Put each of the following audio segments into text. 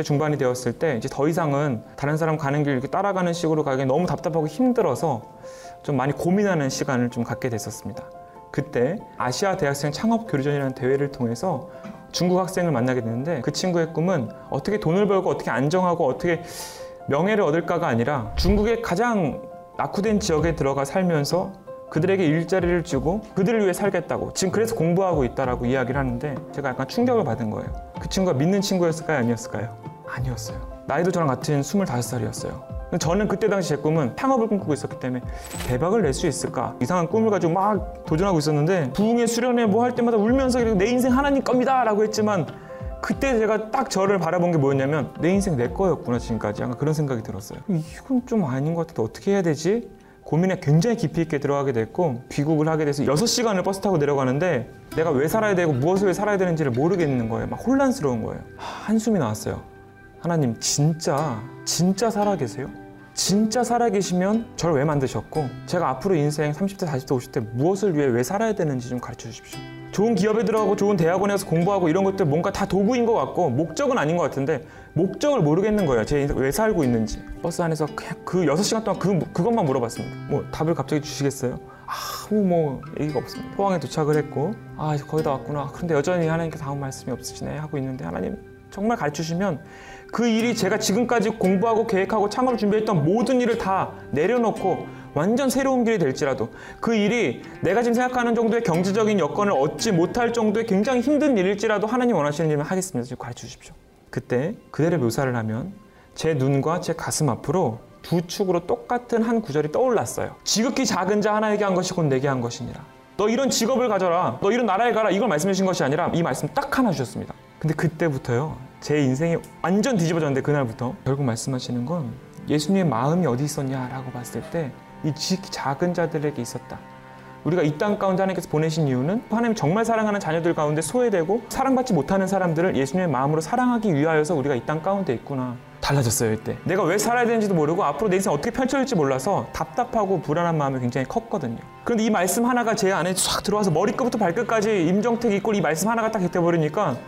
20대 중반이 되었을 때 이제 더 이상은 다른 사람 가는 길 이렇게 따라가는 식으로 가기 너무 답답하고 힘들어서 좀 많이 고민하는 시간을 좀 갖게 됐었습니다. 그때 아시아 대학생 창업 교류전이라는 대회를 통해서 중국 학생을 만나게 됐는데 그 친구의 꿈은 어떻게 돈을 벌고 어떻게 안정하고 어떻게 명예를 얻을까가 아니라 중국의 가장 낙후된 지역에 들어가 살면서 그들에게 일자리를 주고 그들을 위해 살겠다고 지금 그래서 공부하고 있다라고 이야기를 하는데 제가 약간 충격을 받은 거예요. 그 친구가 믿는 친구였을까요? 아니었을까요? 아니었어요. 나이도 저랑 같은 25살이었어요. 저는 그때 당시 제 꿈은 창업을 꿈꾸고 있었기 때문에 대박을 낼 수 있을까 이상한 꿈을 가지고 막 도전하고 있었는데 부흥회 수련회 뭐 할 때마다 울면서 내 인생 하나님 겁니다 라고 했지만 그때 제가 딱 저를 바라본 게 뭐였냐면 내 인생 내 거였구나 지금까지 약간 그런 생각이 들었어요 이건 좀 아닌 것 같은데 어떻게 해야 되지? 고민에 굉장히 깊이 있게 들어가게 됐고 귀국을 하게 돼서 6시간을 버스 타고 내려가는데 내가 왜 살아야 되고 무엇을 왜 살아야 되는지를 모르겠는 거예요 막 혼란스러운 거예요 한숨이 나왔어요 하나님 진짜 진짜 살아계세요? 진짜 살아계시면 저를 왜 만드셨고 제가 앞으로 인생 30대, 40대, 50대 무엇을 위해 왜 살아야 되는지 좀 가르쳐 주십시오. 좋은 기업에 들어가고 좋은 대학원에 가서 공부하고 이런 것들 뭔가 다 도구인 것 같고 목적은 아닌 것 같은데 목적을 모르겠는 거예요. 제 인생 왜 살고 있는지. 버스 안에서 그냥 그 6시간 동안 그, 그것만 물어봤습니다. 뭐 답을 갑자기 주시겠어요? 아무 뭐 얘기가 없습니다. 포항에 도착을 했고 아 거의 다 왔구나. 그런데 여전히 하나님께 다음 말씀이 없으시네 하고 있는데 하나님 정말 가르치시면 그 일이 제가 지금까지 공부하고 계획하고 창업 준비했던 모든 일을 다 내려놓고 완전 새로운 길이 될지라도 그 일이 내가 지금 생각하는 정도의 경제적인 여건을 얻지 못할 정도의 굉장히 힘든 일일지라도 하나님 원하시는 일을 하겠습니다. 지금 가르쳐 주십시오. 그때 그대로 묘사를 하면 제 눈과 제 가슴 앞으로 두 축으로 똑같은 한 구절이 떠올랐어요. 지극히 작은 자 하나에게 한 것이 곧 내게 한 것이니라. 너 이런 직업을 가져라. 너 이런 나라에 가라. 이걸 말씀해 주신 것이 아니라 이 말씀 딱 하나 주셨습니다. 근데 그때부터요. 제 인생이 완전 뒤집어졌는데 그날부터 결국 말씀하시는 건 예수님의 마음이 어디 있었냐라고 봤을 때 이 작은 자들에게 있었다. 우리가 이 땅 가운데 하나님께서 보내신 이유는 하나님 정말 사랑하는 자녀들 가운데 소외되고 사랑받지 못하는 사람들을 예수님의 마음으로 사랑하기 위하여서 우리가 이 땅 가운데 있구나. 달라졌어요 이때 내가 왜 살아야 되는지도 모르고 앞으로 내 인생 어떻게 펼쳐질지 몰라서 답답하고 불안한 마음이 굉장히 컸거든요 그런데 이 말씀 하나가 제 안에 싹 들어와서 머리끝부터 발끝까지 임정택 이꼴 이 말씀 하나가 딱 get해버리니까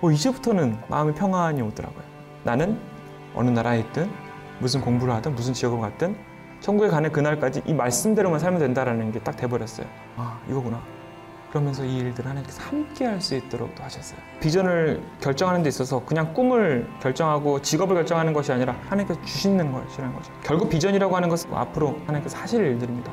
어, 이제부터는 마음의 평안이 오더라고요. 나는 어느 나라에 있든 무슨 공부를 하든 무슨 지역으로 갔든 천국에 가는 그날까지 이 말씀대로만 살면 된다라는 게 딱 돼버렸어요. 아 이거구나. 그러면서 이 일들을 하나님께서 함께 할 수 있도록 또 하셨어요. 비전을 결정하는 데 있어서 그냥 꿈을 결정하고 직업을 결정하는 것이 아니라 하나님께서 주시는 것이라는 거죠. 결국 비전이라고 하는 것은 앞으로 하나님께서 하실 일들입니다.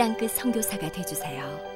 땅끝 성교사가 되주세요